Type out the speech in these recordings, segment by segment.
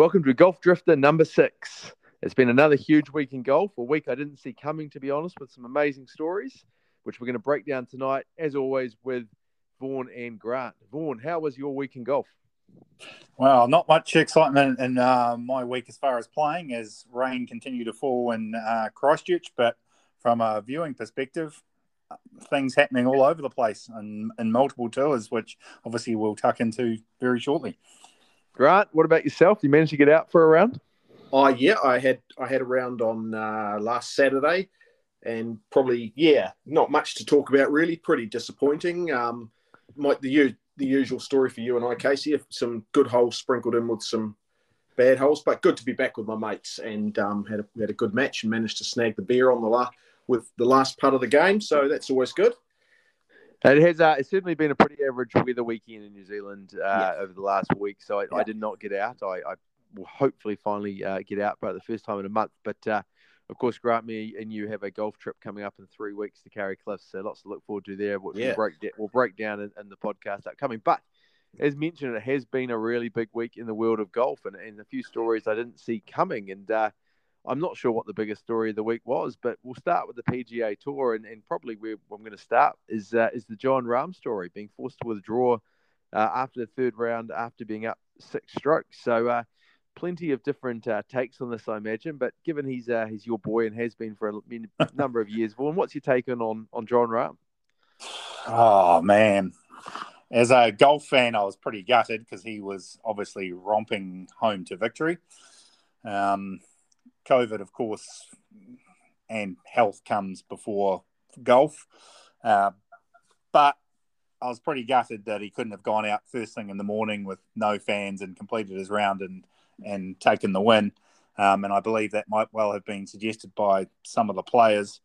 Welcome to Golf Drifter number six. It's been another huge week in golf, a week I didn't see coming, to be honest, with some amazing stories, which we're going to break down tonight, as always, with Vaughan and Grant. Vaughan, how was your week in golf? Well, not much excitement in uh, my week as far as playing, as rain continued to fall in uh, Christchurch. But from a viewing perspective, things happening all over the place and in multiple tours, which obviously we'll tuck into very shortly. Grant, what about yourself? You managed to get out for a round? Oh yeah, I had I had a round on uh, last Saturday, and probably yeah, not much to talk about really. Pretty disappointing. Um, might the you the usual story for you and I, Casey. Some good holes sprinkled in with some bad holes, but good to be back with my mates and um, had a had a good match and managed to snag the beer on the la- with the last part of the game. So that's always good. It has. Uh, it's certainly been a pretty average weather weekend in New Zealand uh, yeah. over the last week. So I, yeah. I, did not get out. I, I will hopefully finally uh, get out, but the first time in a month. But uh, of course, Grant, me and you have a golf trip coming up in three weeks to Kauri Cliffs. So lots to look forward to there. Which yeah. we'll break we'll break down in, in, the podcast upcoming. But as mentioned, it has been a really big week in the world of golf, and, and a few stories I didn't see coming. And uh, I'm not sure what the biggest story of the week was, but we'll start with the PGA Tour, and, and probably where I'm going to start is uh, is the Jon Rahm story, being forced to withdraw uh, after the third round after being up six strokes. So uh, plenty of different uh, takes on this, I imagine. But given he's uh, he's your boy and has been for a number of years, Vaughan, what's your take on on, on Jon Rahm? Oh man, as a golf fan, I was pretty gutted because he was obviously romping home to victory. Um, COVID, of course, and health comes before golf. Uh, but I was pretty gutted that he couldn't have gone out first thing in the morning with no fans and completed his round and and taken the win. Um, and I believe that might well have been suggested by some of the players.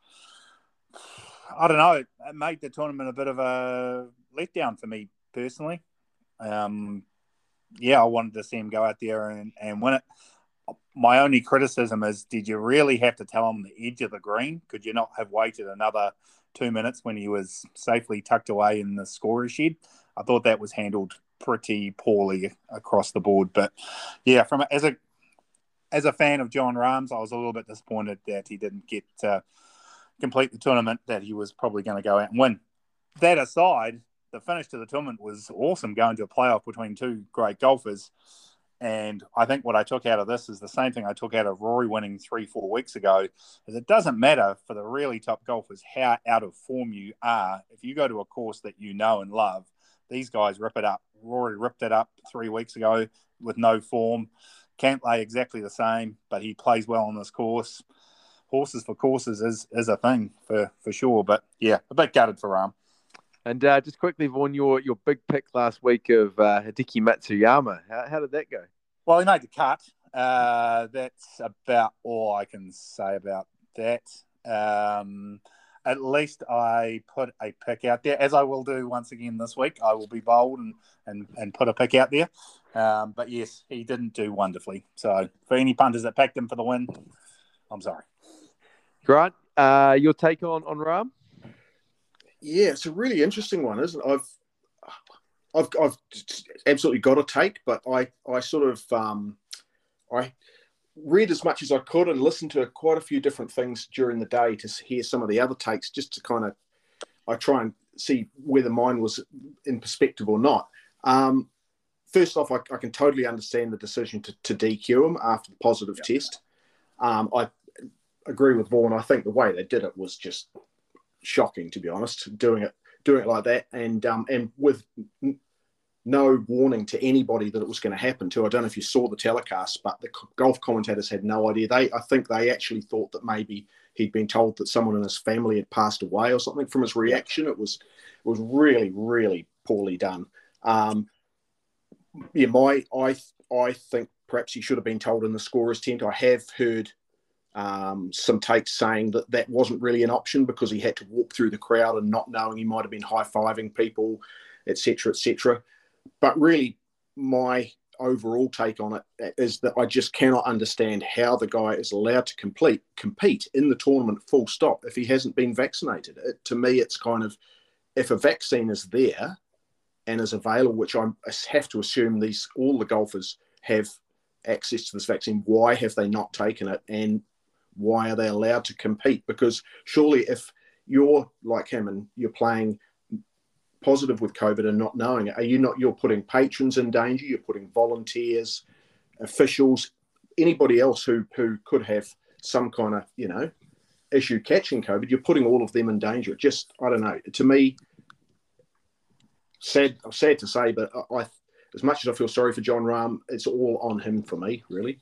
I don't know. It, made the tournament a bit of a letdown for me personally. Um, yeah, I wanted to see him go out there and, and win it my only criticism is did you really have to tell him the edge of the green? Could you not have waited another two minutes when he was safely tucked away in the scorer shed? I thought that was handled pretty poorly across the board. But yeah, from as a as a fan of Jon Rahm's, I was a little bit disappointed that he didn't get complete the tournament that he was probably going to go out and win. That aside, the finish to the tournament was awesome going to a playoff between two great golfers. And I think what I took out of this is the same thing I took out of Rory winning three, four weeks ago. Is it doesn't matter for the really top golfers how out of form you are. If you go to a course that you know and love, these guys rip it up. Rory ripped it up three weeks ago with no form. can't Cantlay exactly the same, but he plays well on this course. Horses for courses is is a thing for for sure. But yeah, a bit gutted for Rahm. And uh, just quickly, Vaughan, your your big pick last week of uh, Hideki Matsuyama. How, how did that go? Well, he made the cut. Uh, that's about all I can say about that. Um, at least I put a pick out there, as I will do once again this week. I will be bold and, and, and put a pick out there. Um, but yes, he didn't do wonderfully. So for any punters that picked him for the win, I'm sorry. Grant, uh, your take on, on Rahm? Yeah, it's a really interesting one, isn't it? I've I've, I've absolutely got a take, but I, I sort of um, I read as much as I could and listened to quite a few different things during the day to hear some of the other takes, just to kind of I try and see whether mine was in perspective or not. Um, first off, I, I, can totally understand the decision to, to DQ him after the positive test. Um, I agree with Vaughan. I think the way they did it was just shocking, to be honest. Doing it, doing it like that, and um, and with no warning to anybody that it was going to happen. To I don't know if you saw the telecast, but the golf commentators had no idea. They, I think, they actually thought that maybe he'd been told that someone in his family had passed away or something. From his reaction, it was it was really, really poorly done. Um, yeah, my I I think perhaps he should have been told in the scorer's tent. I have heard um, some takes saying that that wasn't really an option because he had to walk through the crowd and not knowing he might have been high fiving people, etc., etc. But really, my overall take on it is that I just cannot understand how the guy is allowed to complete compete in the tournament full stop if he hasn't been vaccinated. It, to me, it's kind of if a vaccine is there and is available, which I have to assume these all the golfers have access to this vaccine, why have they not taken it, and why are they allowed to compete? Because surely, if you're like him and you're playing positive with COVID and not knowing it, are you not? You're putting patrons in danger. You're putting volunteers, officials, anybody else who who could have some kind of you know issue catching COVID. You're putting all of them in danger. Just I don't know. To me, sad sad to say, but I, I as much as I feel sorry for Jon Rahm, it's all on him for me, really.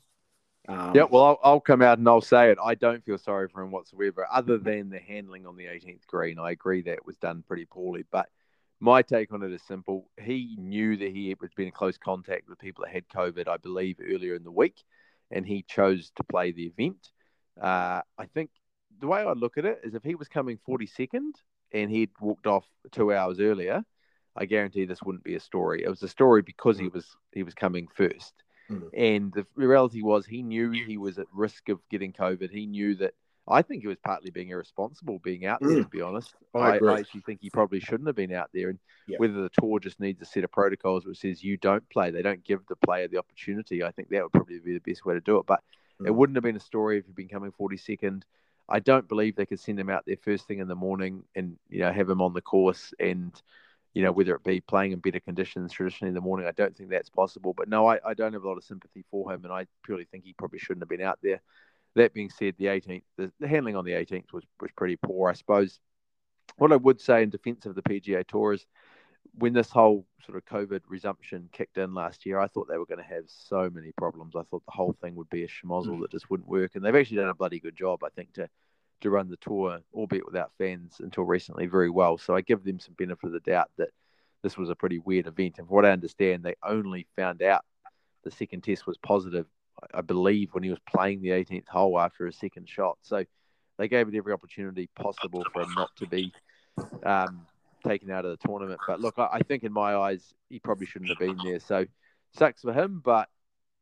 Um, yeah, well, I'll, I'll, come out and I'll say it. I don't feel sorry for him whatsoever, other than the handling on the 18th green. I agree that was done pretty poorly, but my take on it is simple. He knew that he was been in close contact with people that had COVID, I believe, earlier in the week, and he chose to play the event. Uh, I think the way I look at it is if he was coming 42nd and he'd walked off two hours earlier, I guarantee this wouldn't be a story. It was a story because he mm. was he was coming first. Mm. And the reality was he knew he was at risk of getting COVID. He knew that I think he was partly being irresponsible being out there, mm. to be honest. I, I, actually think he probably shouldn't have been out there. And yeah. whether the tour just needs a set of protocols which says you don't play, they don't give the player the opportunity, I think that would probably be the best way to do it. But mm. it wouldn't have been a story if he'd been coming 42nd. I don't believe they could send him out there first thing in the morning and, you know, have him on the course and – you know, whether it be playing in better conditions traditionally in the morning. I don't think that's possible. But no, I, I don't have a lot of sympathy for him, and I purely think he probably shouldn't have been out there. That being said, the 18th, the, the handling on the 18th was, was pretty poor. I suppose what I would say in defence of the PGA Tour is when this whole sort of COVID resumption kicked in last year, I thought they were going to have so many problems. I thought the whole thing would be a schmozzle mm. that just wouldn't work. And they've actually done a bloody good job, I think, to to run the tour, albeit without fans until recently, very well. So I give them some benefit of the doubt that this was a pretty weird event. And from what I understand, they only found out the second test was positive, I believe, when he was playing the 18th hole after a second shot. So they gave it every opportunity possible for him not to be um, taken out of the tournament. But look, I, I think in my eyes, he probably shouldn't have been there. So sucks for him, but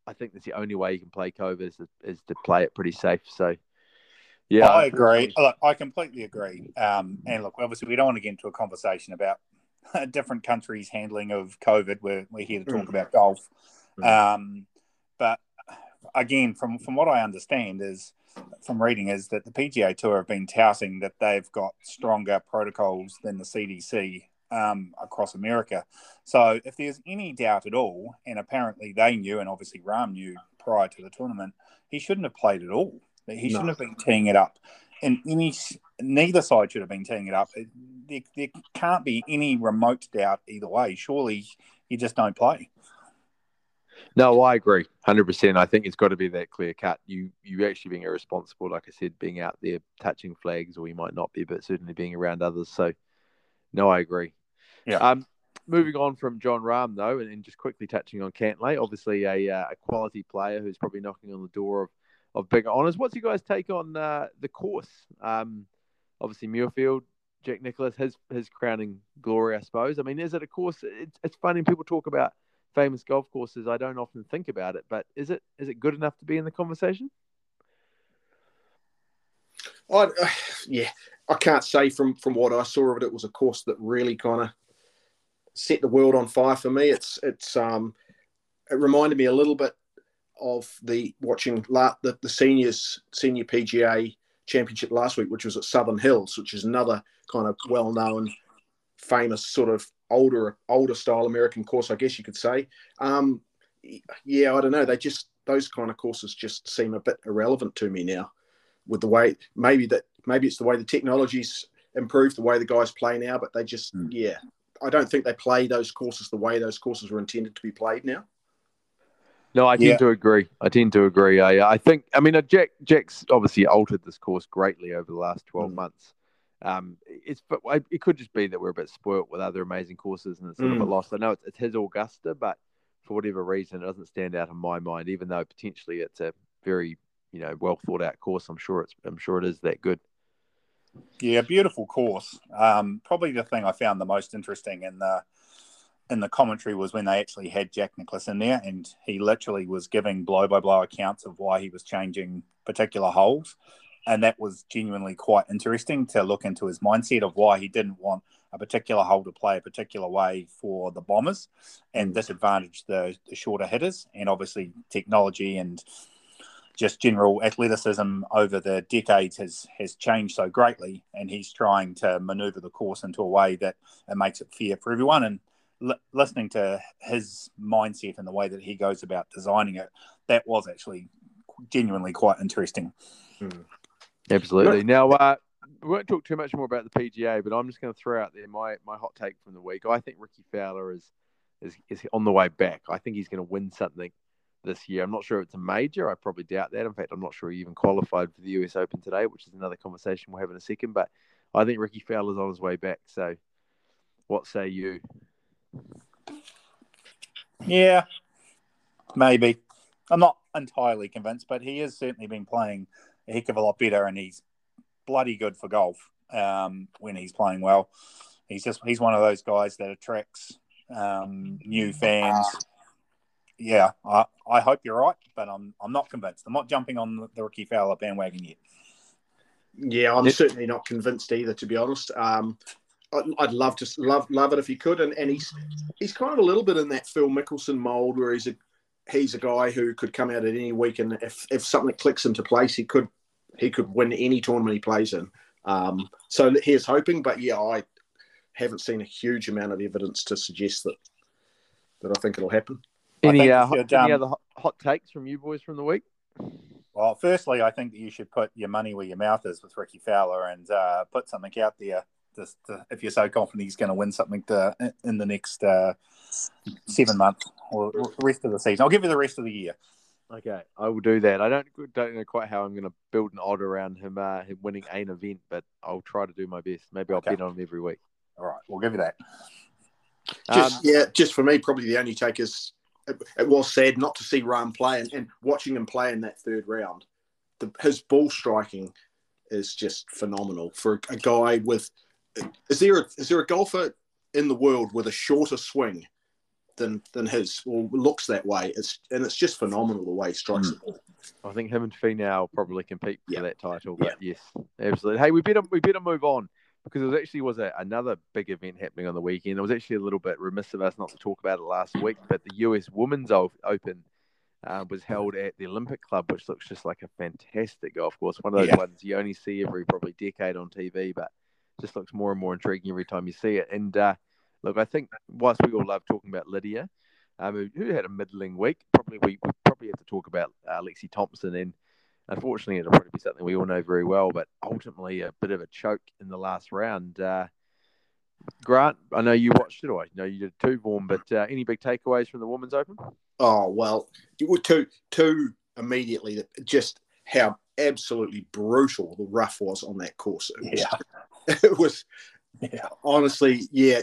I think that's the only way you can play COVID is, is to play it pretty safe. So yeah, I agree. Look, I completely agree. Um, and look, obviously, we don't want to get into a conversation about different countries' handling of COVID. We're, we're here to talk mm. about golf. Mm. Um, but again, from, from what I understand, is from reading, is that the PGA Tour have been touting that they've got stronger protocols than the CDC um, across America. So if there's any doubt at all, and apparently they knew, and obviously Rahm knew prior to the tournament, he shouldn't have played at all. He shouldn't have been teeing it up. And any, neither side should have been teeing it up. There, there can't be any remote doubt either way. Surely you just don't play. No, I agree, hundred percent. I think it's got to be that clear cut. You you actually being irresponsible, like I said, being out there touching flags, or you might not be, but certainly being around others. So, no, I agree. Yeah. Um, moving on from Jon Rahm though, and, and just quickly touching on Cantlay, obviously a, uh, a quality player who's probably knocking on the door of of bigger honours. What's your guys' take on uh, the course? Um, obviously, Muirfield, Jack Nicklaus, his his crowning glory, I suppose. I mean, is it a course? It's, it's funny people talk about famous golf courses. I don't often think about it, but is it is it good enough to be in the conversation? I, uh, yeah, I can't say from from what I saw of it. It was a course that really kind of set the world on fire for me. It's it's um it reminded me a little bit of the watching la- the, the seniors senior PGA championship last week, which was at Southern Hills, which is another kind of well known, famous sort of older older style American course, I guess you could say. Um, yeah, I don't know. They just those kind of courses just seem a bit irrelevant to me now. With the way maybe that maybe it's the way the technology's improved, the way the guys play now, but they just mm. yeah. I don't think they play those courses the way those courses were intended to be played now. No, I tend yeah. to agree. I tend to agree. I, I think, I mean, uh, Jack Jack's obviously altered this course greatly over the last 12 mm. months. Um, it's but it could just be that we're a bit spoilt with other amazing courses and it's sort mm. of a loss. I know it's, it's his Augusta, but for whatever reason, it doesn't stand out in my mind. Even though potentially it's a very you know well thought out course, I'm sure it's I'm sure it is that good. Yeah, beautiful course. Um, probably the thing I found the most interesting in the in the commentary was when they actually had Jack Nicklaus in there, and he literally was giving blow by blow accounts of why he was changing particular holes. and that was genuinely quite interesting to look into his mindset of why he didn't want a particular hole to play a particular way for the Bombers and mm. disadvantage the, the shorter hitters. And obviously, technology and just general athleticism over the decades has has changed so greatly, and he's trying to manoeuvre the course into a way that it makes it fair for everyone. And l- listening to his mindset and the way that he goes about designing it, that was actually genuinely quite interesting. Mm. Absolutely. Now, uh, we won't talk too much more about the PGA, but I'm just going to throw out there my, my hot take from the week. I think Rickie Fowler is, is is on the way back. I think he's going to win something this year. I'm not sure if it's a major. I probably doubt that. In fact, I'm not sure he even qualified for the US Open today, which is another conversation we'll have in a second. But I think Rickie Fowler's on his way back. So, what say you? Yeah, maybe. I'm not entirely convinced, but he has certainly been playing a heck of a lot better, and he's bloody good for golf um, when he's playing well. He's just he's one of those guys that attracts um, new fans. Yeah, I, I hope you're right, but I'm I'm not convinced. I'm not jumping on the Rickie Fowler bandwagon yet. Yeah, I'm certainly not convinced either, to be honest. Um, I'd love to love love it if he could, and, and he's he's kind of a little bit in that Phil Mickelson mold where he's a he's a guy who could come out at any week, and if if something clicks into place, he could he could win any tournament he plays in. Um, so here's hoping, but yeah, I haven't seen a huge amount of evidence to suggest that that I think it'll happen. Any, uh, should, any other hot takes from you boys from the week? Well, firstly, I think that you should put your money where your mouth is with Rickie Fowler and uh, put something out there. Just to, if you're so confident he's going to win something to, in the next uh, seven months or the rest of the season, I'll give you the rest of the year. Okay, I will do that. I don't don't know quite how I'm going to build an odd around him uh, him winning an event, but I'll try to do my best. Maybe I'll okay. bet on him every week. All right, we'll give you that. Just um, yeah, just for me, probably the only take is it, it was sad not to see Rahm play and, and, watching him play in that third round. The, his ball striking is just phenomenal for a, a guy with. Is there a, is there a golfer in the world with a shorter swing than than his or looks that way. It's and it's just phenomenal the way he strikes mm. the ball. I think him and Finau probably compete for yeah. that title. But yeah. yes, absolutely. Hey, we better we better move on because it actually was a, another big event happening on the weekend. It was actually a little bit remiss of us not to talk about it last week, but the US Women's Open uh, was held at the Olympic Club, which looks just like a fantastic golf course. One of those yeah. ones you only see every probably decade on TV, but just looks more and more intriguing every time you see it. And uh, look, I think whilst we all love talking about Lydia, um, who had a middling week, probably we, we probably have to talk about uh, Lexi Thompson. And unfortunately, it'll probably be something we all know very well, but ultimately a bit of a choke in the last round. Uh, Grant, I know you watched it, or I know you did too, Vaughan, but uh, any big takeaways from the Women's Open? Oh, well, two, two immediately, just how absolutely brutal the rough was on that course. It was, yeah. it was yeah. honestly, yeah.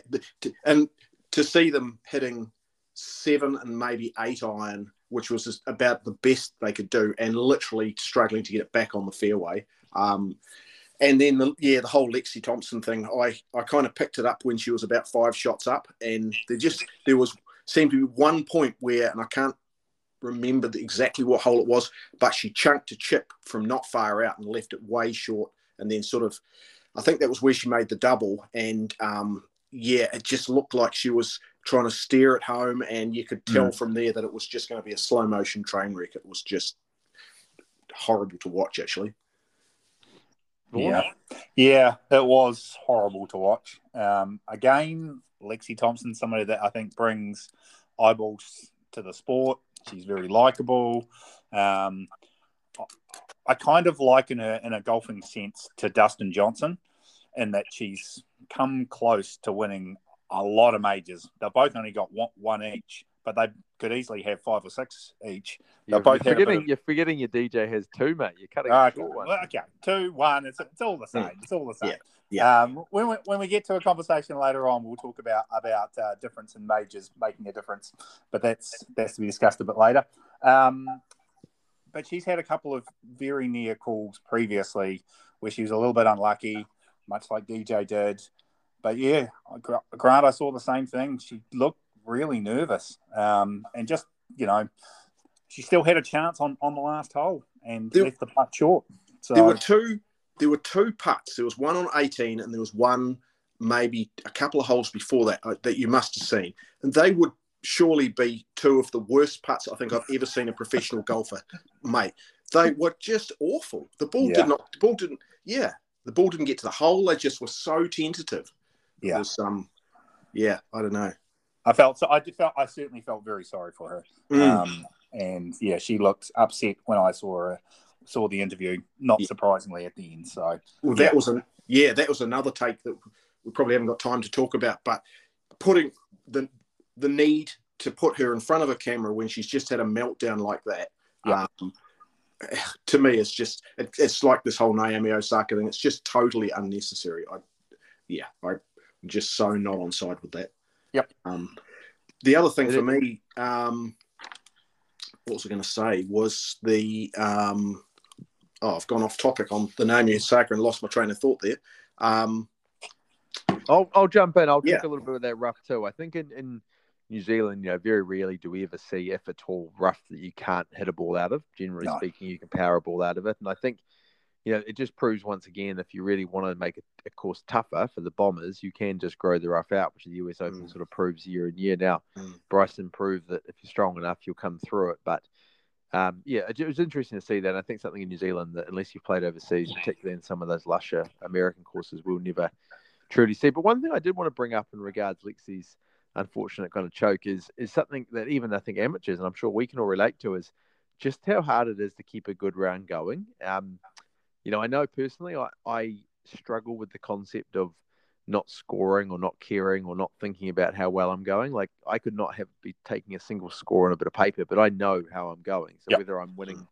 And to see them hitting seven and maybe eight iron, which was just about the best they could do, and literally struggling to get it back on the fairway. Um, and then, the, yeah, the whole Lexi Thompson thing, I, I kind of picked it up when she was about five shots up, and there just there was seemed to be one point where, and I can't remember the, exactly what hole it was, but she chunked a chip from not far out and left it way short, and then sort of I think that was where she made the double. And um, yeah, it just looked like she was trying to steer it home. And you could tell mm. from there that it was just going to be a slow motion train wreck. It was just horrible to watch, actually. Yeah, yeah, it was horrible to watch. Um, again, Lexi Thompson, somebody that I think brings eyeballs to the sport. She's very likable. Um, I kind of liken her in a golfing sense to Dustin Johnson, in that she's come close to winning a lot of majors. They've both only got one, one each, but they could easily have five or six each. You're, both you're forgetting, of... you're forgetting your DJ has two, mate. You're cutting uh, short one. Okay, two, one. It's, it's all the hmm. same. It's all the same. Yeah. Yeah. Um, when, we, when we get to a conversation later on, we'll talk about about uh, difference in majors making a difference, but that's that's to be discussed a bit later. Um, but she's had a couple of very near calls previously where she was a little bit unlucky, much like DJ did. But yeah, Grant, I saw the same thing. She looked really nervous, um, and just you know, she still had a chance on on the last hole and there, left the putt short. So there were two. There were two putts. There was one on 18, and there was one maybe a couple of holes before that uh, that you must have seen, and they would surely be two of the worst putts I think I've ever seen a professional golfer make. They were just awful. The ball yeah. did not. The ball didn't. Yeah, the ball didn't get to the hole. They just were so tentative. Yeah. Was, um, yeah, I don't know. I felt so. I did felt. I certainly felt very sorry for her. Mm. Um, and yeah, she looked upset when I saw her saw the interview. Not yeah. surprisingly at the end. So well, that was a yeah, that was another take that we probably haven't got time to talk about. But putting the the need to put her in front of a camera when she's just had a meltdown like that. Yeah. Um, to me, it's just it, it's like this whole Naomi Osaka thing. It's just totally unnecessary. I, yeah, I'm just so not on side with that. Yep. Um, the other thing for me, um, what was I going to say, was the um, oh, I've gone off topic on the Naomi Osaka and lost my train of thought there. Um, I'll I'll jump in. I'll talk yeah. a little bit of that rough too. I think in, in New Zealand, you know, very rarely do we ever see, if at all, rough that you can't hit a ball out of. Generally no. speaking, you can power a ball out of it. And I think, you know, it just proves once again if you really want to make a, course tougher for the Bombers, you can just grow the rough out, which the US Open mm. sort of proves year and year. Now, mm. Bryson proved that if you're strong enough, you'll come through it. But um, yeah, it, was interesting to see that. I think something in New Zealand that, unless you've played overseas, particularly in some of those lusher American courses, we'll never truly see. But one thing I did want to bring up in regards Lexi's unfortunate kind of choke is is something that even I think amateurs and I'm sure we can all relate to is just how hard it is to keep a good round going. Um, you know, I know personally I, I struggle with the concept of not scoring or not caring or not thinking about how well I'm going. Like I could not have be taking a single score on a bit of paper, but I know how I'm going. So yep. whether I'm winning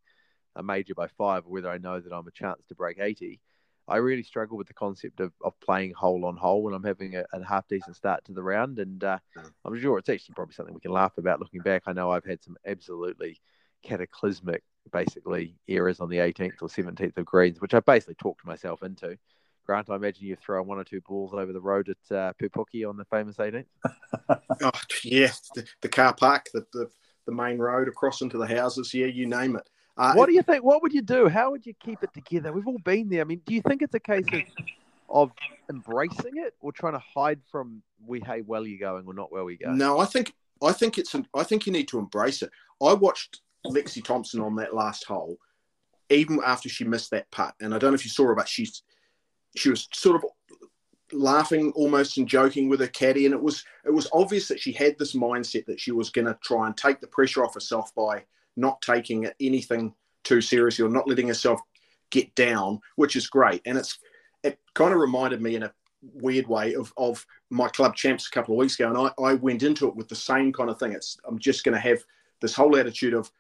a major by five or whether I know that I'm a chance to break 80, I really struggle with the concept of, of playing hole on hole when I'm having a, a half decent start to the round. And uh, I'm sure it's actually probably something we can laugh about looking back. I know I've had some absolutely cataclysmic, basically, errors on the 18th or 17th of greens, which I basically talked myself into. Grant, I imagine you've thrown one or two balls over the road at uh, Pupuke on the famous 18th. oh, yeah, the, the, car park, the, the, the main road across into the houses. Yeah, you name it. Uh, what do you think? What would you do? How would you keep it together? We've all been there. I mean, do you think it's a case of of embracing it or trying to hide from we hey well you're going or not where we go? No, I think I think it's an, I think you need to embrace it. I watched Lexi Thompson on that last hole, even after she missed that putt, and I don't know if you saw her, but she's she was sort of laughing almost and joking with her caddy, and it was it was obvious that she had this mindset that she was going to try and take the pressure off herself by not taking anything too seriously or not letting herself get down, which is great. And it's it kind of reminded me in a weird way of, of my club champs a couple of weeks ago. And I, I went into it with the same kind of thing. It's I'm just going to have this whole attitude of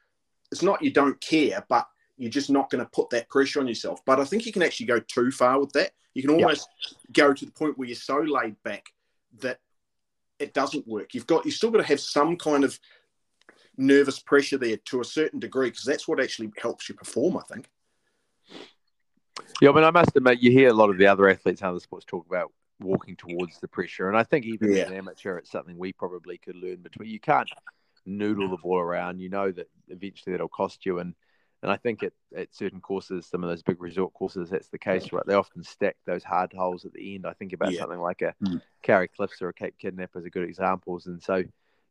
it's not you don't care, but you're just not going to put that pressure on yourself. But I think you can actually go too far with that. You can almost yep. go to the point where you're so laid back that it doesn't work. You've got you still got to have some kind of nervous pressure there to a certain degree because that's what actually helps you perform. I think. Yeah, I mean, I must admit, you hear a lot of the other athletes in other sports talk about walking towards the pressure, and I think even yeah. as an amateur, it's something we probably could learn between. You can't noodle the ball around. You know that eventually that'll cost you, and and I think at, at certain courses, some of those big resort courses, that's the case, right? They often stack those hard holes at the end. I think about yeah. something like a mm. Kauri Cliffs or a Cape Kidnap as a good examples, and so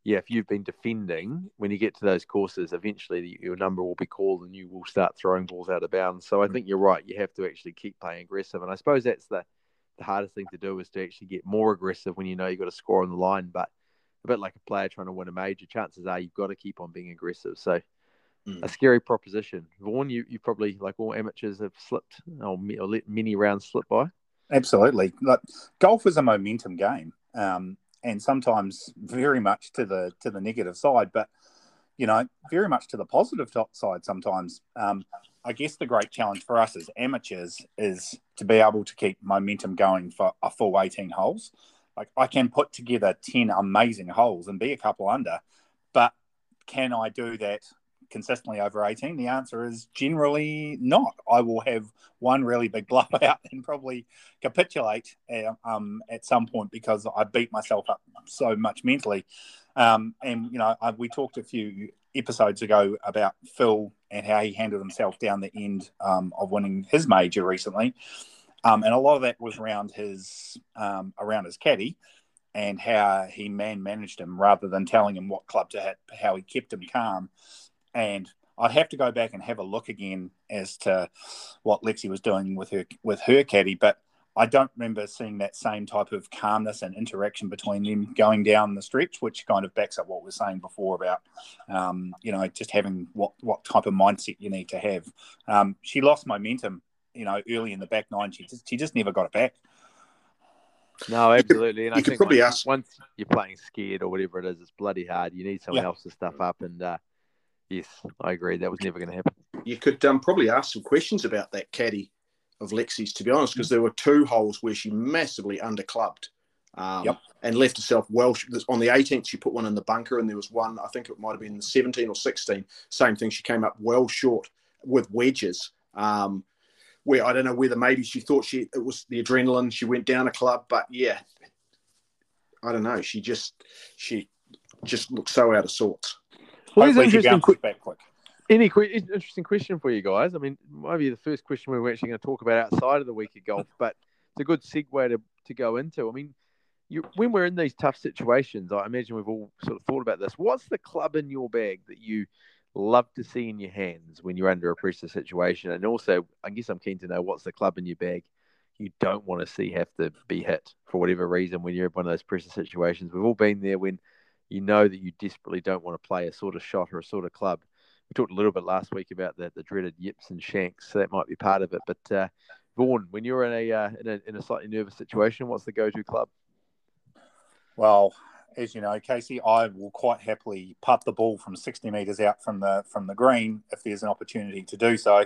yeah, if you've been defending, when you get to those courses, eventually your number will be called and you will start throwing balls out of bounds. So I mm. think you're right. You have to actually keep playing aggressive. And I suppose that's the, the hardest thing to do is to actually get more aggressive when you know you've got a score on the line. But a bit like a player trying to win a major, chances are you've got to keep on being aggressive. So mm. a scary proposition. Vaughan, you, you probably, like all amateurs, have slipped or, or let many rounds slip by. Absolutely. Like, golf is a momentum game. Um, and sometimes very much to the to the negative side, but you know, very much to the positive side sometimes. Um, I guess the great challenge for us as amateurs is to be able to keep momentum going for a full 18 holes. Like I can put together 10 amazing holes and be a couple under, but can I do that consistently over 18? The answer is generally not. I will have one really big blowout and probably capitulate uh, um, at some point because I beat myself up so much mentally. Um, and, you know, I, we talked a few episodes ago about Phil and how he handled himself down the end um, of winning his major recently, um, and a lot of that was around his um, around his caddy and how he man managed him rather than telling him what club to hit, how he kept him calm. And I'd have to go back and have a look again as to what Lexi was doing with her with her caddy, but I don't remember seeing that same type of calmness and interaction between them going down the stretch, which kind of backs up what we are saying before about, um, you know, just having what what type of mindset you need to have. Um, she lost momentum, you know, early in the back nine. She just, she just never got it back. No, absolutely. And you I could think probably once, ask- once you're playing scared or whatever it is, it's bloody hard. You need someone Yeah. else to stuff up. And uh, yes, I agree. That was never going to happen. You could um, probably ask some questions about that caddy of Lexi's, to be honest, because there were two holes where she massively underclubbed um, Yep. and left herself well. On the 18th, she put one in the bunker, and there was one, I think it might have been the 17 or 16. Same thing, she came up well short with wedges. Um, where I don't know whether maybe she thought she it was the adrenaline, she went down a club, but yeah, I don't know. She just she just looked so out of sorts. Well, Hopefully interesting, bounces que- back quick. any que- interesting question for you guys. I mean, maybe the first question we were actually going to talk about outside of the week of golf, but it's a good segue to, to go into. I mean, you, when we're in these tough situations, I imagine we've all sort of thought about this. What's the club in your bag that you love to see in your hands when you're under a pressure situation? And also, I guess I'm keen to know what's the club in your bag you don't want to see have to be hit for whatever reason when you're in one of those pressure situations. We've all been there when you know that you desperately don't want to play a sort of shot or a sort of club. We talked a little bit last week about the, the dreaded yips and shanks, so that might be part of it. But uh, Vaughan, when you're in a, uh, in a in a slightly nervous situation, what's the go-to club? Well, as you know, Casey, I will quite happily putt the ball from 60 metres out from the from the green if there's an opportunity to do so.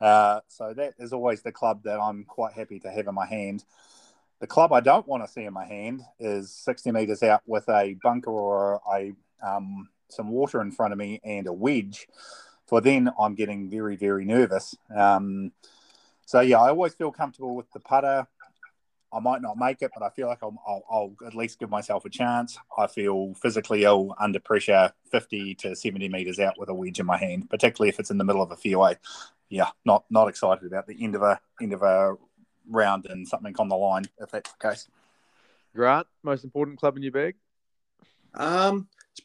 Uh, so that is always the club that I'm quite happy to have in my hand. The club I don't want to see in my hand is 60 metres out with a bunker or a um, some water in front of me and a wedge. For then, I'm getting very very nervous. Um, so yeah, I always feel comfortable with the putter. I might not make it, but I feel like I'll, I'll, I'll, at least give myself a chance. I feel physically ill under pressure, 50 to 70 meters out with a wedge in my hand, particularly if it's in the middle of a fairway. Yeah, not not excited about the end of a end of a round and something on the line if that's the case. Grant, most important club in your bag? Um, it's,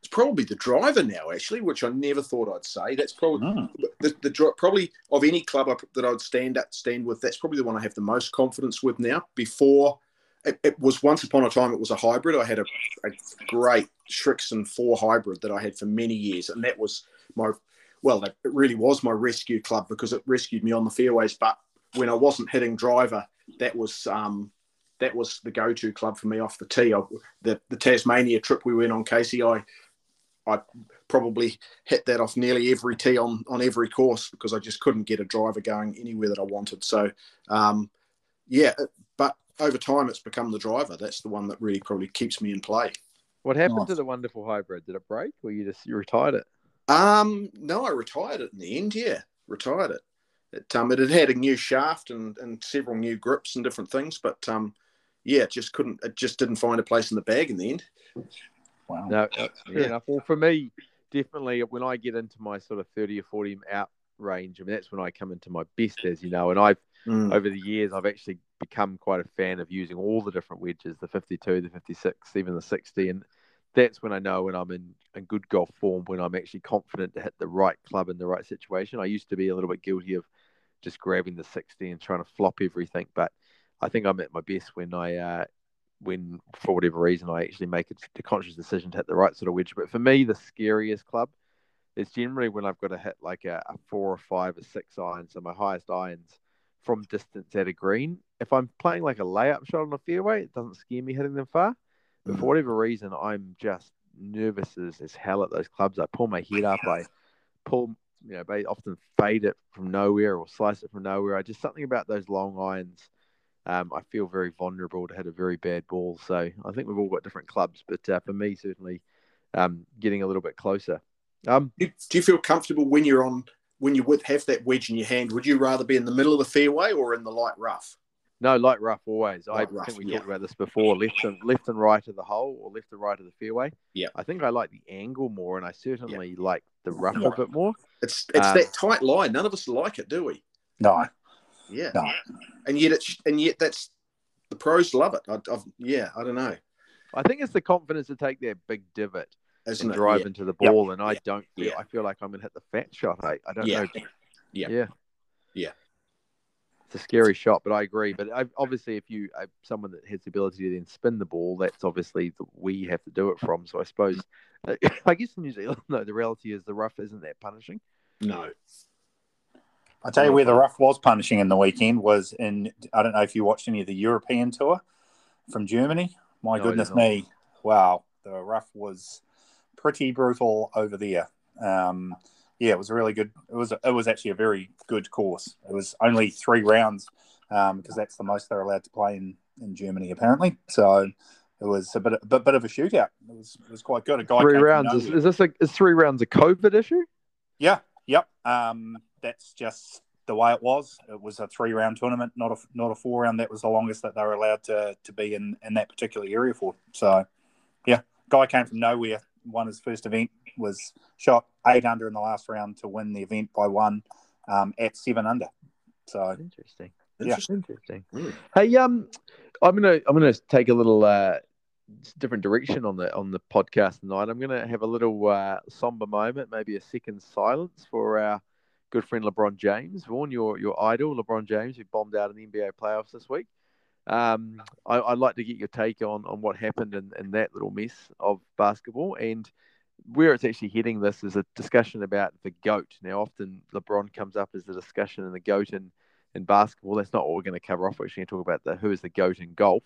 it's probably the driver now, actually, which I never thought I'd say. That's probably Mm. the, the probably of any club I, that I'd stand at stand with. That's probably the one I have the most confidence with now. Before it, it was once upon a time, it was a hybrid. I had a, a great Srixon four hybrid that I had for many years, and that was my well, it really was my rescue club because it rescued me on the fairways. But when I wasn't hitting driver, that was um, that was the go-to club for me off the tee. I, the the Tasmania trip we went on, Casey, I I probably hit that off nearly every tee on on every course because I just couldn't get a driver going anywhere that I wanted. So um, yeah, but over time it's become the driver. That's the one that really probably keeps me in play. What happened Nice. to the wonderful hybrid? Did it break, or you just you retired it? Um, no, I retired it in the end. Yeah, retired it. It um, it had had a new shaft and and several new grips and different things, but um, yeah, it just couldn't. It just didn't find a place in the bag in the end. Wow. No, fair Yeah. enough. Well, for me, definitely when I get into my sort of 30 or 40 out range, I mean, that's when I come into my best, as you know. And I've, Mm. over the years, I've actually become quite a fan of using all the different wedges the 52, the 56, even the 60. And that's when I know when I'm in, in good golf form, when I'm actually confident to hit the right club in the right situation. I used to be a little bit guilty of just grabbing the 60 and trying to flop everything. But I think I'm at my best when I, uh, when for whatever reason I actually make a, conscious decision to hit the right sort of wedge. But for me, the scariest club is generally when I've got to hit like a, a four or five or six iron, so my highest irons from distance at a green. If I'm playing like a layup shot on a fairway, it doesn't scare me hitting them far. But for Mhm. whatever reason, I'm just nervous as, as hell at those clubs. I pull my head up, I pull, you know, I often fade it from nowhere or slice it from nowhere. I just something about those long irons. Um, I feel very vulnerable to hit a very bad ball. So I think we've all got different clubs, but uh, for me, certainly um, getting a little bit closer. Um, Do, do you feel comfortable when you're on when you would have that wedge in your hand? Would you rather be in the middle of the fairway or in the light rough? No, light rough always. Light I rough, think we yeah. talked about this before. Left and left and right of the hole, or left and right of the fairway. Yeah. I think I like the angle more, and I certainly like the rough Yeah. a bit more. It's it's Um, that tight line. None of us like it, do we? No, Yeah. no. And yet it's and yet that's the pros love it. I, I've, yeah, I don't know, I think it's the confidence to take that big divot isn't and it? drive Yeah. into the Yep. ball, and I Yeah. don't feel. Yeah. I feel like I'm gonna hit the fat shot. I, I don't Yeah. know. Yeah. Yeah. Yeah. It's a scary shot, but I agree. But I, obviously, if you uh, someone that has the ability to then spin the ball, that's obviously the, we have to do it from. So I suppose, uh, I guess in New Zealand, no, the reality is the rough isn't that punishing. No. I tell you where the rough was punishing in the weekend was in. I don't know if you watched any of the European tour from Germany. My No, goodness me! Wow, the rough was pretty brutal over there. Um, yeah, it was a really good. It was it was actually a very good course. It was only three rounds um, because that's the most they're allowed to play in, in Germany apparently. So it was a bit a bit, bit of a shootout. It was it was quite good. A guy three rounds. Is, is this a is three rounds a COVID issue? Yeah, yep. Um, that's just the way it was. It was a three round tournament, not a not a four round. That was the longest that they were allowed to to be in in that particular area for. So, yeah, guy came from nowhere. Won his first event. Was shot eight under in the last round to win the event by one um, at seven under. So Interesting. Yeah. Interesting. Mm. Hey, um, I'm gonna I'm gonna take a little uh different direction on the on the podcast tonight. I'm gonna have a little uh, somber moment, maybe a second silence for our good friend LeBron James. Vaughan, your your idol, LeBron James, who bombed out in the NBA playoffs this week. Um, I, I'd like to get your take on on what happened in, in that little mess of basketball and where it's actually heading. This is a discussion about the goat. Now, often LeBron comes up as the discussion in the goat in, in basketball. That's not what we're going to cover off. We're actually going to talk about the who is the goat in golf.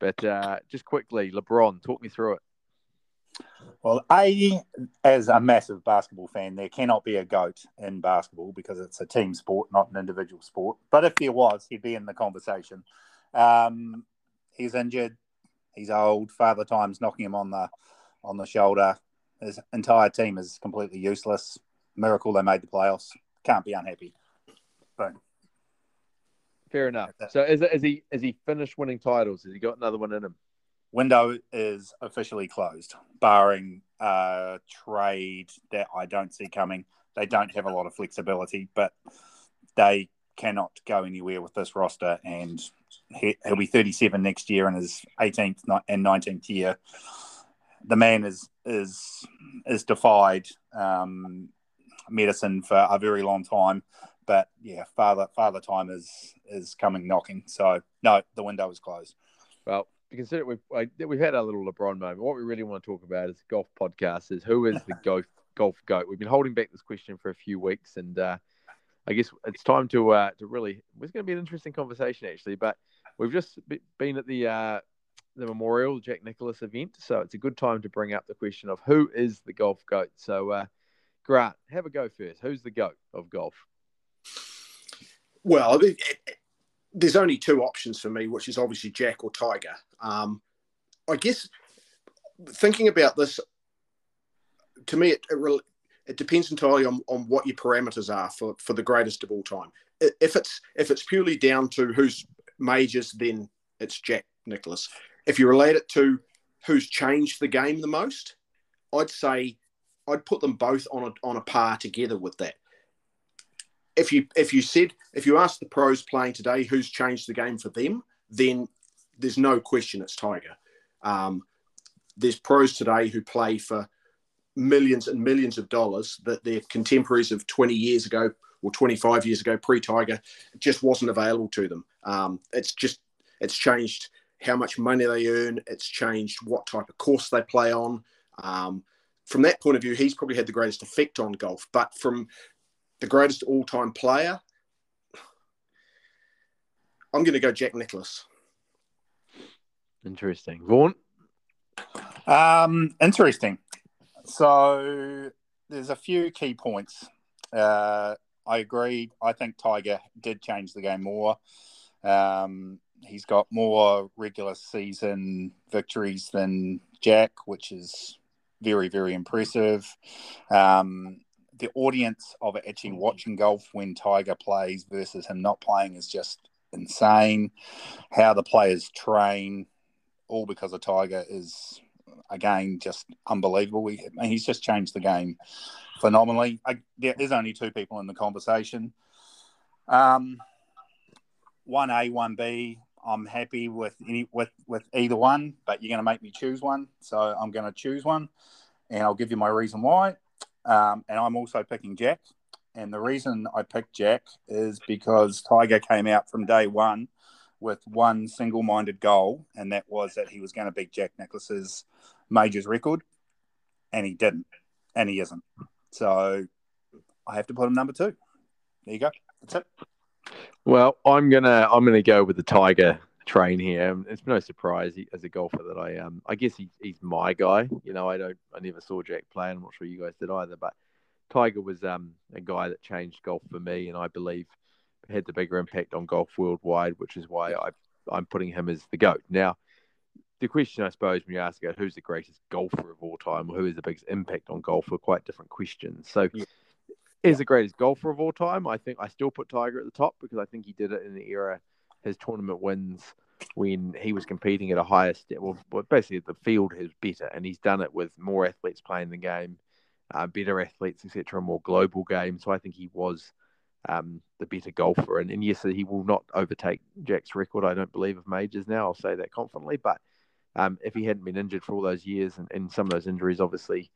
But uh, just quickly, LeBron, talk me through it. Well, A, as a massive basketball fan, there cannot be a GOAT in basketball because it's a team sport, not an individual sport. But if there was, he'd be in the conversation. Um, he's injured. He's old. Father Time's knocking him on the on the shoulder. His entire team is completely useless. Miracle they made the playoffs. Can't be unhappy. Boom. Fair enough. So is, it, is he is he finished winning titles? Has he got another one in him? window is officially closed, barring a trade that I don't see coming. They don't have a lot of flexibility, but they cannot go anywhere with this roster. And he- he'll be 37 next year in his 18th and 19th year. The man is is is defied um, medicine for a very long time. But yeah, father father time is is coming knocking. So no, the window is closed. Well, consider we've I, we've had our little LeBron moment. What we really want to talk about is golf podcast. Is who is the golf golf goat? We've been holding back this question for a few weeks, and uh, I guess it's time to uh, to really. It's going to be an interesting conversation actually. But we've just been at the uh, the Memorial Jack Nicklaus event, so it's a good time to bring up the question of who is the golf goat. So, uh, Grant, have a go first. Who's the goat of golf? Well, it, it, there's only two options for me, which is obviously Jack or Tiger. Um, I guess thinking about this, to me, it, it, it depends entirely on, on what your parameters are for, for the greatest of all time. If it's if it's purely down to who's majors, then it's Jack Nicklaus. If you relate it to who's changed the game the most, I'd say I'd put them both on a on a par together with that if you if you said if you ask the pros playing today who's changed the game for them, then there's no question it's Tiger. Um, there's pros today who play for millions and millions of dollars that their contemporaries of 20 years ago or 25 years ago pre-Tiger just wasn't available to them. Um, it's just it's changed how much money they earn. It's changed what type of course they play on. Um, from that point of view, he's probably had the greatest effect on golf. But from the greatest all-time player, I'm going to go Jack Nicklaus. Interesting, Vaughan. Um, interesting. So there's a few key points. Uh, I agree. I think Tiger did change the game more. Um, he's got more regular season victories than Jack, which is very, very impressive. Um, the audience of actually watching golf when Tiger plays versus him not playing is just insane. How the players train, all because of Tiger, is again just unbelievable. Mean, he's just changed the game phenomenally. I, there is only two people in the conversation. Um, one A, one B. I'm happy with any with with either one, but you're going to make me choose one, so I'm going to choose one, and I'll give you my reason why. Um, and I'm also picking Jack, and the reason I picked Jack is because Tiger came out from day one with one single-minded goal, and that was that he was going to beat Jack Nicklaus's majors record, and he didn't, and he isn't. So I have to put him number two. There you go. That's it. Well, I'm gonna I'm gonna go with the Tiger train here. It's no surprise he, as a golfer that I um I guess he, he's my guy. You know, I don't I never saw Jack play. I'm not sure you guys did either, but Tiger was um a guy that changed golf for me, and I believe had the bigger impact on golf worldwide, which is why I I'm putting him as the goat. Now, the question I suppose when you ask about who's the greatest golfer of all time or who is the biggest impact on golf are quite different questions. So. Yeah is the greatest golfer of all time. I think I still put Tiger at the top because I think he did it in the era his tournament wins when he was competing at a higher step. Well, basically the field is better, and he's done it with more athletes playing the game, uh, better athletes, etc., a more global game. So I think he was um, the better golfer. And, and yes, he will not overtake Jack's record. I don't believe of majors now. I'll say that confidently. But um, if he hadn't been injured for all those years, and, and some of those injuries obviously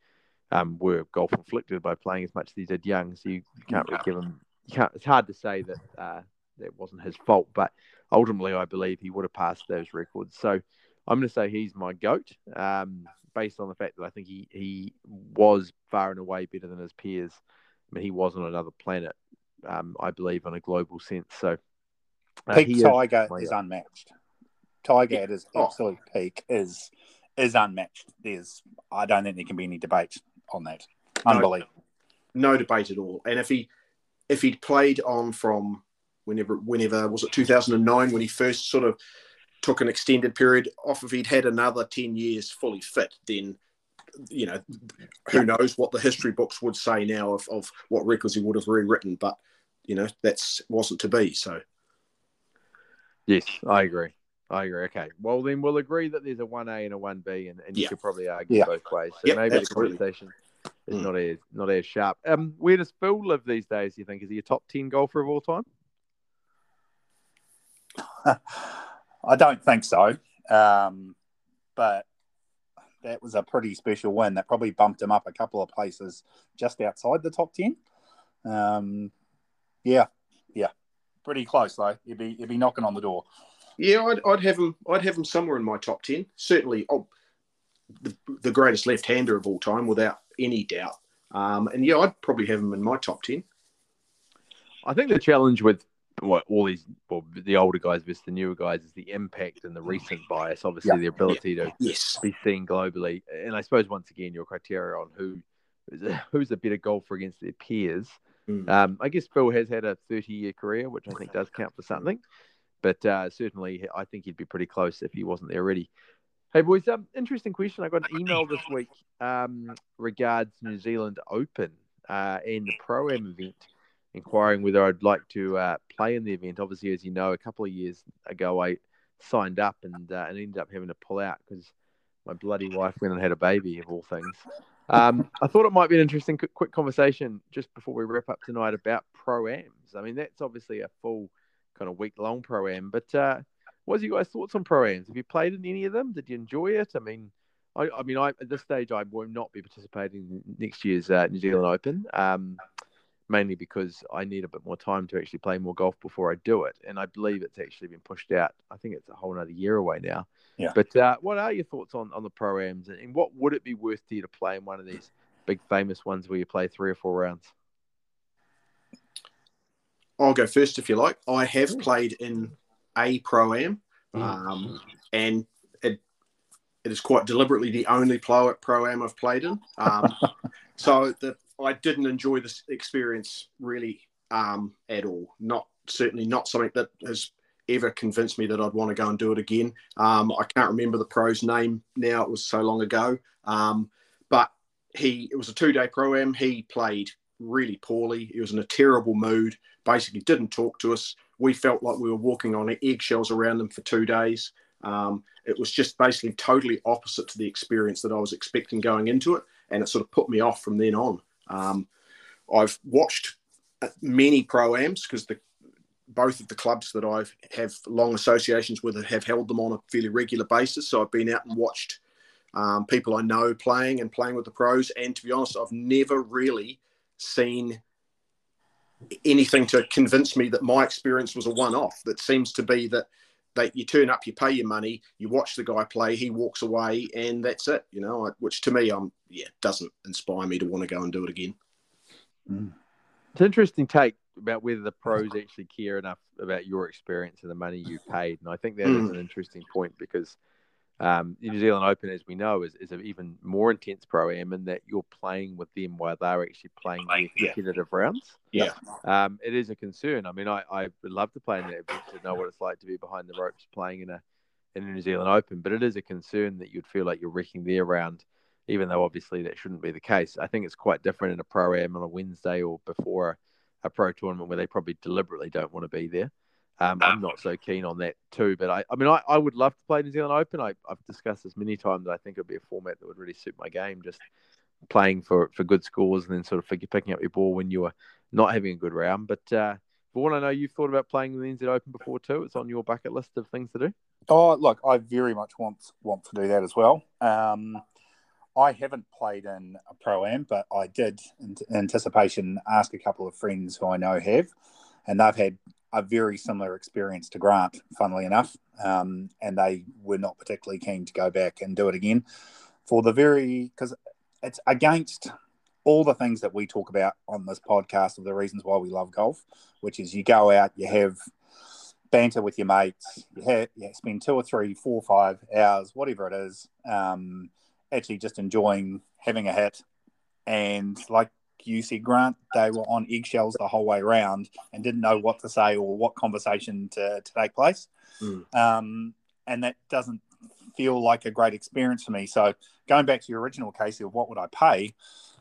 um, were golf inflicted by playing as much as he did young. So you, can't really give him. You can't. It's hard to say that uh, that wasn't his fault, but ultimately, I believe he would have passed those records. So I'm going to say he's my goat, um, based on the fact that I think he he was far and away better than his peers. I mean, he was on another planet, um, I believe, on a global sense. So uh, peak Tiger is, is unmatched. Tiger at his oh. absolute peak is is unmatched. There's I don't think there can be any debate on that. Unbelievable. No, no debate at all. And if he if he'd played on from whenever whenever was it 2009 when he first sort of took an extended period off if he'd had another 10 years fully fit then you know who knows what the history books would say now of, of what records he would have rewritten but you know that's wasn't to be so yes i agree I agree. Okay. Well, then we'll agree that there's a 1A and a 1B, and, and you could probably argue yeah. both ways. So yep, maybe absolutely. the conversation is mm. not as not as sharp. Um, where does Phil live these days? Do you think is he a top 10 golfer of all time? I don't think so. Um, but that was a pretty special win. That probably bumped him up a couple of places just outside the top 10. Um, yeah, yeah, pretty close though. He'd be he'd be knocking on the door. Yeah, I'd, I'd have him. I'd have him somewhere in my top ten. Certainly, oh, the, the greatest left-hander of all time, without any doubt. Um, and yeah, I'd probably have him in my top ten. I think the challenge with what all these, well, the older guys versus the newer guys, is the impact and the recent bias. Obviously, the ability to yes. be seen globally, and I suppose once again your criteria on who who's a better golfer against their peers. Mm. Um, I guess Phil has had a 30 year career, which I think does count for something. But uh, certainly, I think he'd be pretty close if he wasn't there already. Hey, boys, um, interesting question. I got an email this week um, regards New Zealand Open uh, and the Pro Am event, inquiring whether I'd like to uh, play in the event. Obviously, as you know, a couple of years ago, I signed up and, uh, and ended up having to pull out because my bloody wife went and had a baby, of all things. Um, I thought it might be an interesting quick conversation just before we wrap up tonight about pro ams. I mean, that's obviously a full kind of week long pro am. But uh, what's your guys' thoughts on pro ams? Have you played in any of them? Did you enjoy it? I mean, I, I mean, I at this stage I will not be participating in next year's uh, New Zealand Open. Um, mainly because I need a bit more time to actually play more golf before I do it. And I believe it's actually been pushed out. I think it's a whole another year away now. Yeah. But uh, what are your thoughts on, on the pro ams and what would it be worth to you to play in one of these big famous ones where you play three or four rounds? I'll go first if you like. I have played in a pro am, mm. um, and it, it is quite deliberately the only pro am I've played in. Um, so the, I didn't enjoy this experience really um, at all. Not certainly not something that has ever convinced me that I'd want to go and do it again. Um, I can't remember the pro's name now; it was so long ago. Um, but he, it was a two-day pro am. He played really poorly. He was in a terrible mood. Basically, didn't talk to us. we felt like we were walking on eggshells around them for two days. Um, it was just basically totally opposite to the experience that I was expecting going into it, and it sort of put me off from then on. Um, I've watched many pro-ams because the both of the clubs that I have long associations with have held them on a fairly regular basis. So I've been out and watched um, people I know playing and playing with the pros. And to be honest, I've never really seen anything to convince me that my experience was a one-off. That seems to be that they, you turn up, you pay your money, you watch the guy play, he walks away, and that's it. You know, which to me, um, yeah, doesn't inspire me to want to go and do it again. Mm. It's an interesting take about whether the pros actually care enough about your experience and the money you paid, and I think that mm. is an interesting point because um, the New Zealand Open, as we know, is, is an even more intense pro am in that you're playing with them while they're actually playing their competitive yeah. rounds. Yeah. Um, it is a concern. I mean, I, I would love to play in that event to know what it's like to be behind the ropes playing in a in a New Zealand Open, but it is a concern that you'd feel like you're wrecking their round, even though obviously that shouldn't be the case. I think it's quite different in a pro am on a Wednesday or before a pro tournament where they probably deliberately don't want to be there. Um, I'm not so keen on that too. But I, I mean, I, I would love to play New Zealand Open. I, have discussed this many times. I think it would be a format that would really suit my game. Just playing for, for good scores and then sort of picking up your ball when you are not having a good round. But uh, Vaughan, I know you've thought about playing the NZ Open before too. It's on your bucket list of things to do. Oh, look, I very much want want to do that as well. Um, I haven't played in a pro am, but I did in anticipation ask a couple of friends who I know have, and they've had a very similar experience to Grant, funnily enough, um, and they were not particularly keen to go back and do it again for the very because it's against all the things that we talk about on this podcast of the reasons why we love golf, which is you go out, you have banter with your mates, you, have, you spend two or three, four, five hours, whatever it is, um, actually just enjoying having a hit. And like you said, Grant, they were on eggshells the whole way around and didn't know what to say or what conversation to, to take place. Mm. Um, and that doesn't feel like a great experience for me. So going back to your original case of what would I pay,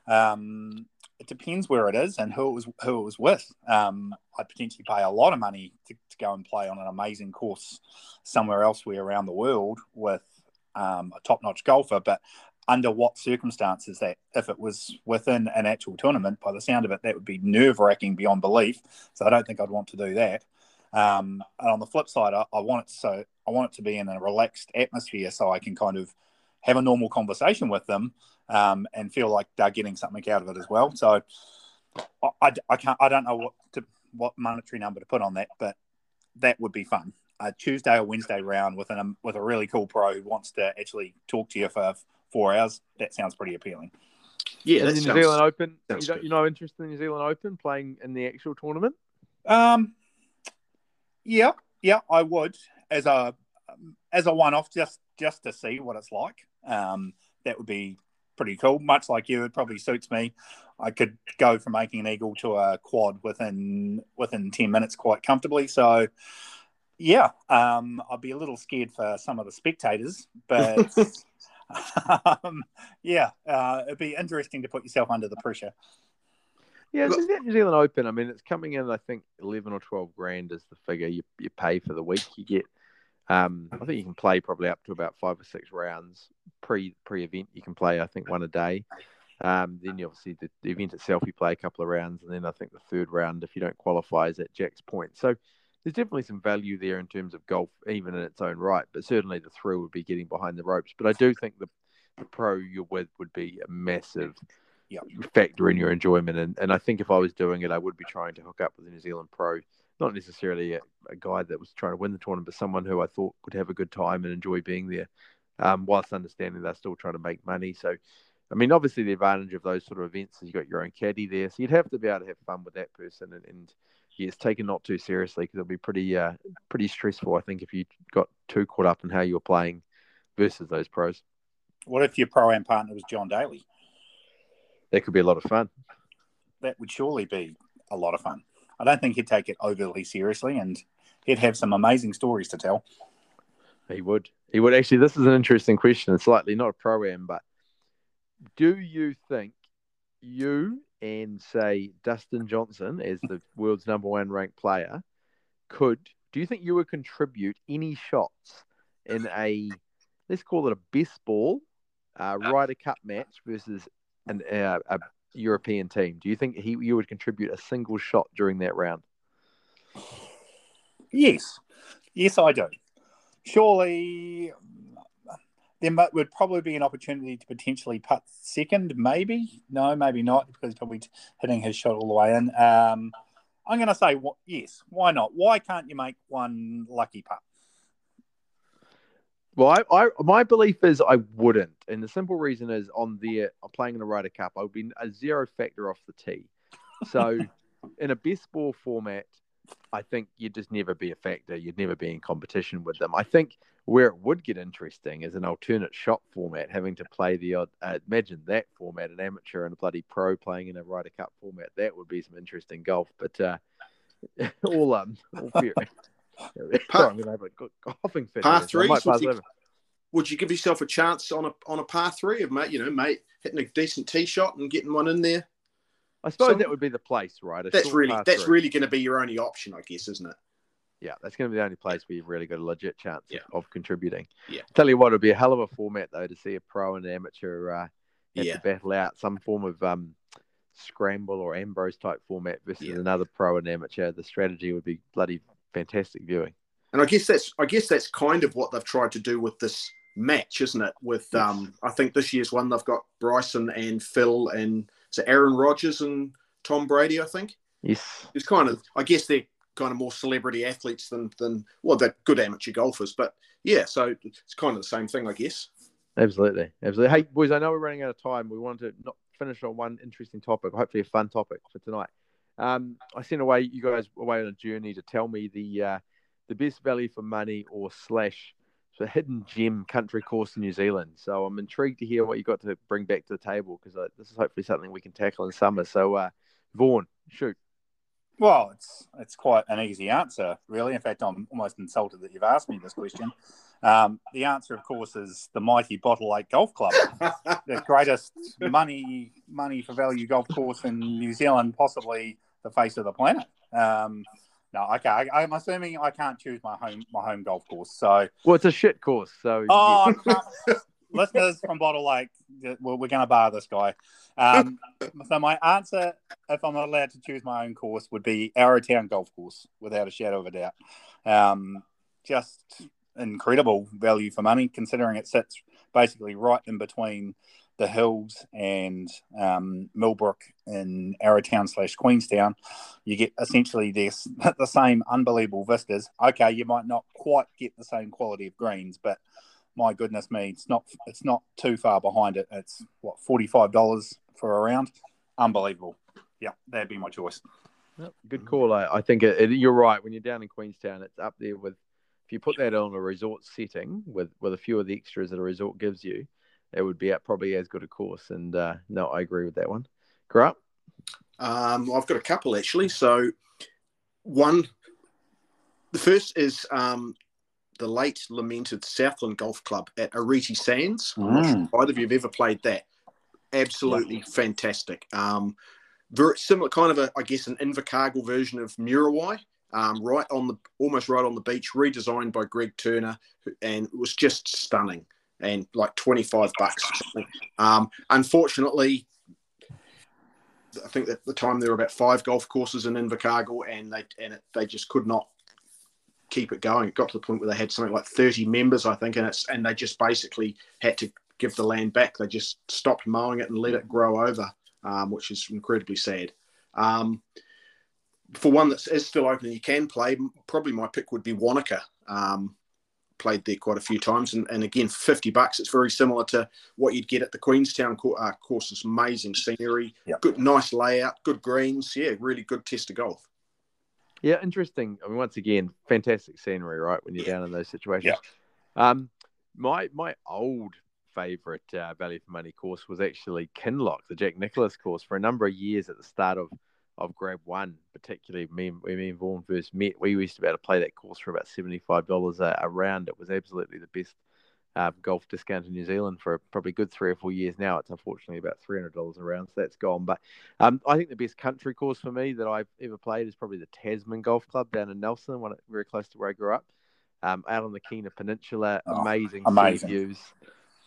um, it depends where it is and who it was who it was with. Um, I'd potentially pay a lot of money to, to, go and play on an amazing course somewhere elsewhere around the world with um, a top-notch golfer, but under what circumstances that if it was within an actual tournament, by the sound of it, that would be nerve wracking beyond belief. So I don't think I'd want to do that. Um, and on the flip side, I, I, want it so I want it to be in a relaxed atmosphere so I can kind of have a normal conversation with them um, and feel like they're getting something out of it as well. So I, I, I can't I don't know what to, what monetary number to put on that, but that would be fun. A Tuesday or Wednesday round with an with a really cool pro who wants to actually talk to you for four hours. That sounds pretty appealing. Yeah, the New sounds, Zealand Open. You don't, you know, interested in the New Zealand Open playing in the actual tournament? Um, yeah, yeah, I would as a as a one off just just to see what it's like. Um, that would be pretty cool. Much like you, it probably suits me. I could go from making an eagle to a quad within within ten minutes quite comfortably. So, yeah, um, I'd be a little scared for some of the spectators, but um, yeah, uh, it'd be interesting to put yourself under the pressure. Yeah, that New Zealand Open. I mean, it's coming in. I think eleven or twelve grand is the figure you, you pay for the week. You get, um, I think you can play probably up to about five or six rounds pre pre event. You can play, I think, one a day. Um, then you obviously the, the, event itself, you play a couple of rounds, and then I think the third round, if you don't qualify, is at Jack's Point. So there's definitely some value there in terms of golf, even in its own right. But certainly the thrill would be getting behind the ropes. But I do think the, the pro you're with would be a massive yep. factor in your enjoyment. And, and I think if I was doing it, I would be trying to hook up with a New Zealand pro, not necessarily a, a guy that was trying to win the tournament, but someone who I thought would have a good time and enjoy being there, um, whilst understanding they're still trying to make money. So, I mean, obviously the advantage of those sort of events is you got your own caddy there, so you'd have to be able to have fun with that person and, and yeah, it's taken not too seriously because it'll be pretty uh, pretty stressful. I think if you got too caught up in how you're playing versus those pros. What if your pro am partner was John Daly? That could be a lot of fun. That would surely be a lot of fun. I don't think he'd take it overly seriously, and he'd have some amazing stories to tell. He would. He would actually. This is an interesting question. It's slightly not a pro am, but do you think you and say Dustin Johnson as the world's number one ranked player could, do you think you would contribute any shots in a, let's call it a best ball uh, Ryder Cup match versus an, uh, a European team? Do you think he you would contribute a single shot during that round? Yes, yes, I do. Surely there would probably be an opportunity to potentially putt second, maybe. No, maybe not, because he's probably hitting his shot all the way in. Um, I'm going to say yes. Why not? Why can't you make one lucky putt? Well, I, I, my belief is I wouldn't, and the simple reason is on there, I'm playing in the Ryder Cup. I would be a zero factor off the tee. So, in a best ball format, I think you'd just never be a factor. You'd never be in competition with them. I think where it would get interesting is an alternate shot format, having to play the odd. Uh, imagine that format, an amateur and a bloody pro playing in a Ryder Cup format. That would be some interesting golf. But uh, all um, all fair. Par, I'm have a coughing fit. Par three. Would you, would you give yourself a chance on a on a par three of mate? You know, mate, hitting a decent tee shot and getting one in there. I suppose so, that would be the place, right? A that's really that's three. really going to be your only option, I guess, isn't it? Yeah, that's going to be the only place where you've really got a legit chance yeah. of contributing. Yeah. Tell you what, it'd be a hell of a format though to see a pro and an amateur uh, have yeah. to battle out some form of um, scramble or Ambrose type format versus yeah. another pro and amateur. The strategy would be bloody fantastic viewing. And I guess that's I guess that's kind of what they've tried to do with this match, isn't it? With yes. um, I think this year's one they've got Bryson and Phil and so Aaron Rodgers and Tom Brady. I think. Yes. It's kind of I guess they're kind of more celebrity athletes than than well they're good amateur golfers but yeah so it's kind of the same thing i guess absolutely absolutely hey boys i know we're running out of time we wanted to not finish on one interesting topic hopefully a fun topic for tonight um, i sent away you guys away on a journey to tell me the uh, the best value for money or slash the hidden gem country course in New Zealand. So I'm intrigued to hear what you got to bring back to the table because uh, this is hopefully something we can tackle in summer. So, uh, Vaughan, shoot. Well, it's it's quite an easy answer, really. In fact, I'm almost insulted that you've asked me this question. Um, the answer, of course, is the mighty Bottle Lake Golf Club, the greatest money money for value golf course in New Zealand, possibly the face of the planet. Um, no, okay. I, am assuming I can't choose my home my home golf course. So, well, it's a shit course. So, oh, yeah. Listeners from Bottle Lake, we're, going to bar this guy. Um, so my answer, if I'm allowed to choose my own course, would be Arrowtown Golf Course, without a shadow of a doubt. Um, just incredible value for money, considering it sits basically right in between the hills and um, Millbrook in Arrowtown slash Queenstown. You get essentially this the same unbelievable vistas. Okay, you might not quite get the same quality of greens, but my goodness me, it's not it's not too far behind it. It's what forty five dollars for a round. Unbelievable. Yeah, that'd be my choice. Yep, good call. I, I think it, it, you're right. When you're down in Queenstown, it's up there with. If you put that on a resort setting with with a few of the extras that a resort gives you, it would be probably as good a course. And uh, no, I agree with that one. Grant? Um, I've got a couple actually. So one, the first is um, the late lamented Southland Golf Club at Oreti Sands. Mm. either of you have ever played that. Absolutely yeah. fantastic. Um, very similar, kind of a, I guess, an Invercargill version of Muriwai. Um, right on the, almost right on the beach, redesigned by Greg Turner, and it was just stunning. And like twenty five bucks. Um, unfortunately, I think at the time there were about five golf courses in Invercargill, and they and it, they just could not keep it going. It got to the point where they had something like 30 members, I think, and it's and they just basically had to give the land back. They just stopped mowing it and let it grow over, um, which is incredibly sad. Um, for one that is still open, and you can play. Probably my pick would be Wanaka. Um, played there quite a few times, and, and again for 50 bucks, it's very similar to what you'd get at the Queenstown uh, course. It's amazing scenery, yep. good, nice layout, good greens. Yeah, really good test of golf. Yeah, interesting. I mean, once again, fantastic scenery, right? When you're down in those situations. Yeah. Um, my my old favourite uh, value for money course was actually Kinloch, the Jack Nicklaus course, for a number of years at the start of of GrabOne, particularly me, when me and Vaughan first met. We used to be able to play that course for about seventy five dollars a round. It was absolutely the best uh, golf discount in New Zealand for probably good three or four years now. It's unfortunately about three hundred dollars around, so that's gone. But um, I think the best country course for me that I've ever played is probably the Tasman Golf Club down in Nelson, one very close to where I grew up. Um, out on the Kina Peninsula, oh, amazing, amazing views.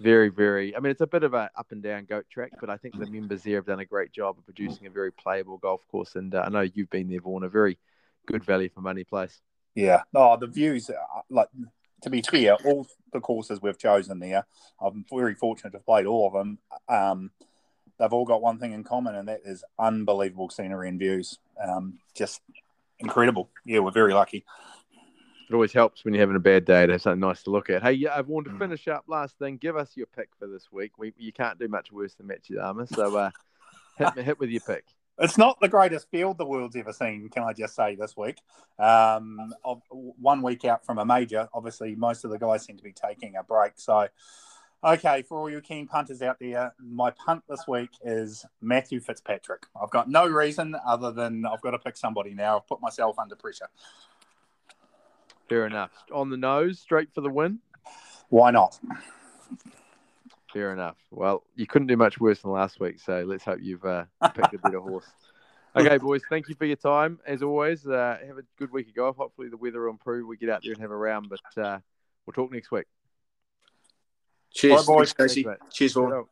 Very, very. I mean, it's a bit of a up and down goat track, but I think the members there have done a great job of producing a very playable golf course. And uh, I know you've been there, Vaughan. A very good value for money place. Yeah. Oh, the views, uh, like to be fair, all the courses we've chosen there, I'm very fortunate to have played all of them. Um, they've all got one thing in common, and that is unbelievable scenery and views. Um, just incredible. Yeah, we're very lucky. It always helps when you're having a bad day to have something nice to look at. Hey, I've wanted to mm. finish up last thing. Give us your pick for this week. We, you can't do much worse than Matsuyama, so uh, hit, hit with your pick. It's not the greatest field the world's ever seen, can I just say, this week. Um, one week out from a major, obviously, most of the guys seem to be taking a break. So, okay, for all you keen punters out there, my punt this week is Matthew Fitzpatrick. I've got no reason other than I've got to pick somebody now. I've put myself under pressure. Fair enough. On the nose, straight for the win? Why not? Fair enough. Well, you couldn't do much worse than last week, so let's hope you've uh, picked a better horse. Okay, boys, thank you for your time. As always, uh, have a good week of golf. Hopefully, the weather will improve. We get out there and have a round, but uh, we'll talk next week. Cheers, boys. Casey. Cheers, all.